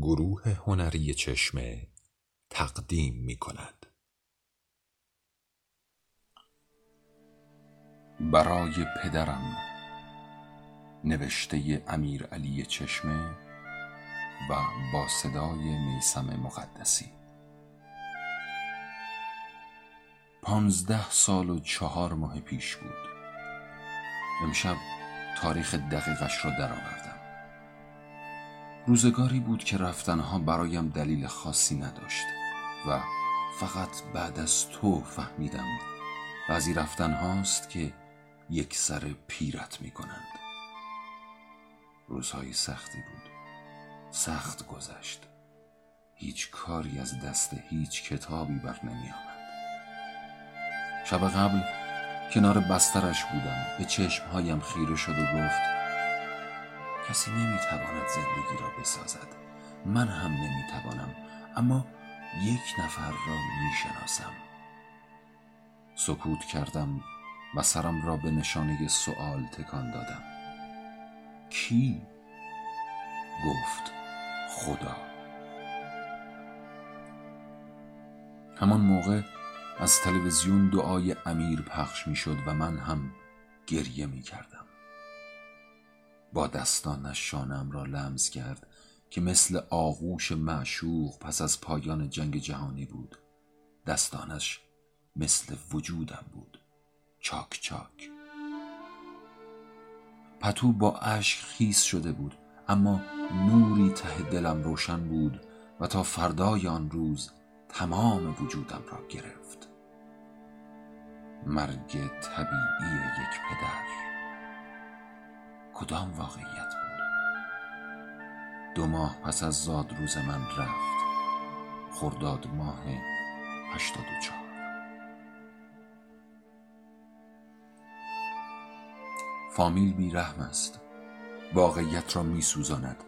گروه هنری چشمه تقدیم می کند. برای پدرم نوشته امیر علی چشمه و با صدای میسم مقدسی. پانزده سال و چهار ماه پیش بود. امشب تاریخ دقیقش را درآوردم. روزگاری بود که رفتنها برایم دلیل خاصی نداشت و فقط بعد از تو فهمیدم بعضی رفتن هاست که یک سر پیرت می کنند روزهای سختی بود. سخت گذشت. هیچ کاری از دست هیچ کتابی بر نمی آمد شب قبل کنار بسترش بودم. به چشمهایم خیره شد و گفت کسی نمی‌تواند زندگی را بسازد. من هم نمی‌توانم اما یک نفر را می‌شناسم. سکوت کردم و سرم را به نشانه سؤال تکان دادم. کی؟ گفت خدا. همان موقع از تلویزیون دعای امیر پخش می شد و من هم گریه می کردم با دستانش شانم را لمس کرد که مثل آغوش معشوق پس از پایان جنگ جهانی بود. دستانش مثل وجودم بود. چاک چاک. پتو با اشک خیس شده بود اما نوری ته دلم روشن بود و تا فردای آن روز تمام وجودم را گرفت. مرگ طبیعی یک پدر. کدام واقعیت بود؟ دو ماه پس از زاد روز من رفت. خرداد ماه هشتاد و چهار. فامیل بیرحم است. واقعیت را می سوزاند.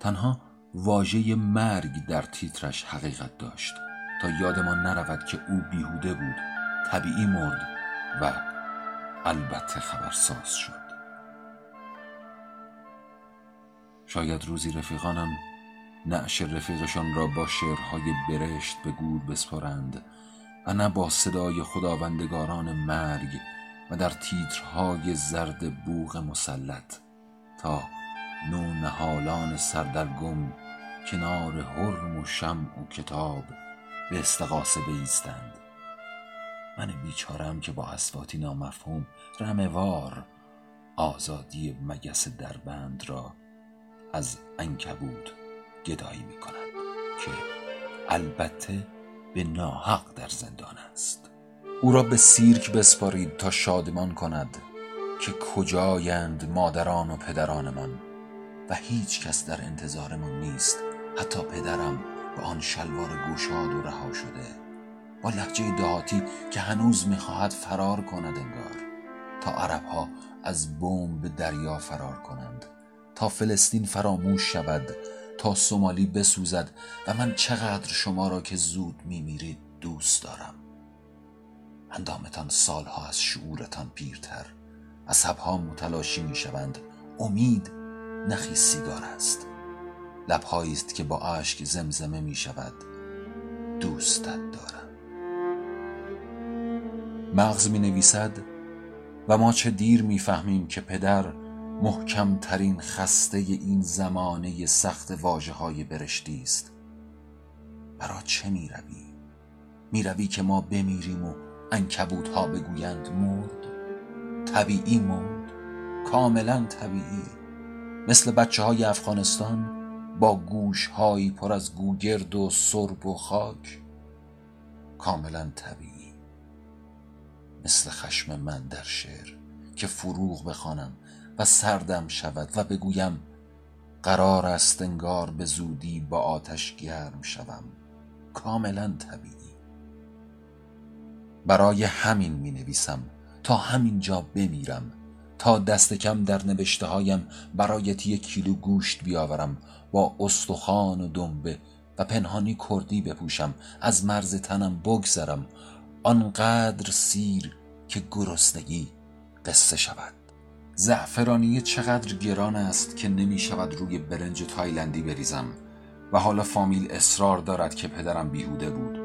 تنها واژه مرگ در تیترش حقیقت داشت. تا یادمان نرود که او بیهوده بود طبیعی مرد و البته خبرساز شد. شاید روزی رفیقانم نعش رفیقشان را با شعرهای برشت به گور بسپارند و نه با صدای خداوندگاران مرگ و در تیترهای زرد بوغ مسلط تا نو نهالان سردرگم کنار حرم و شمع و کتاب به استقاسه بیستند. من بیچارم که با اسواتی نامفهوم رموار آزادی مگس دربند را از انکبود گدایی می کند که البته به ناحق در زندان است. او را به سیرک بسپارید تا شادمان کند که کجایند مادران و پدرانمان و هیچ کس در انتظارمان نیست. حتی پدرم به آن شلوار گشاد و رها شده با لحجه دهاتی که هنوز می‌خواهد فرار کند انگار تا عربها از بمب به دریا فرار کنند. تا فلسطین فراموش شود تا سومالی بسوزد و من چقدر شما را که زود میمیرید دوست دارم. اندامتان سالها از شعورتان پیرتر عصبها متلاشی می‌شوند. امید نخی سیگار است. لبهایی است که با اشک زمزمه می شود دوستت دارم. مغز می نویسد و ما چه دیر می فهمیم که پدر محکم ترین خسته این زمانه سخت واجه های برشتی است. برا چه می روی؟ می روی که ما بمیریم و انکبوت ها بگویند مرد؟ طبیعی مرد؟ کاملا طبیعی. مثل بچه های افغانستان با گوش هایی پر از گوگرد و سرب و خاک؟ کاملا طبیعی. مثل خشم من در شعر که فروغ بخوانم و سردم شود و بگویم قرار است انگار به زودی با آتش گرم شوم. کاملا طبیعی. برای همین می نویسم تا همین جا بمیرم تا دست کم در نوشته هایم برایت یک کیلو گوشت بیاورم با استخوان و دنبه و پنهانی کردی بپوشم از مرز تنم بگذرم آنقدر سیر که گرسنگی قصه شود. زعفرانی چقدر گران است که نمی شود روی برنج تایلندی بریزم و حالا فامیل اصرار دارد که پدرم بیهوده بود.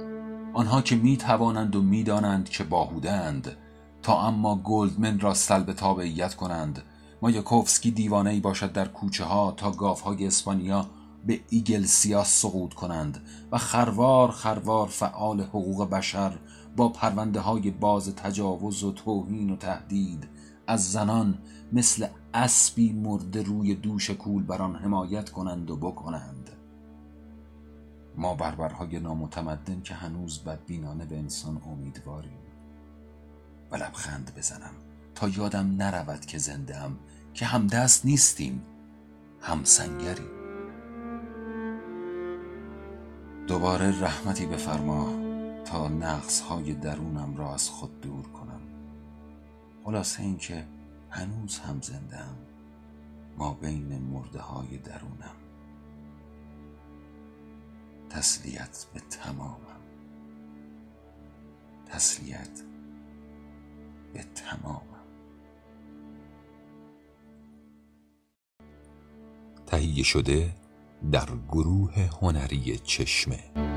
آنها که می توانند و می دانند که باهودند تا اما گلدمن را سلب تابعیت کنند. مایاکوفسکی دیوانه ای باشد در کوچه ها تا گاف های اسپانیا به ایگل سیاس سقوط کنند و خروار خروار فعال حقوق بشر با پرونده های باز تجاوز و توهین و تهدید از زنان مثل اسبی مرده روی دوش کول بران حمایت کنند و بکنند. ما بربرهای نامتمدن که هنوز بدبینانه به انسان امیدواریم. و لبخند بزنم تا یادم نرود که زنده ام که همدست نیستیم همسنگریم. دوباره رحمتی بفرما تا نقص های درونم را از خود دور کنم. خلاصه اینکه هنوز هم زنده ام ما بین مرده های درونم. تسلیت به تمامم. تسلیت به تمامم. تهیه شده در گروه هنری چشمه.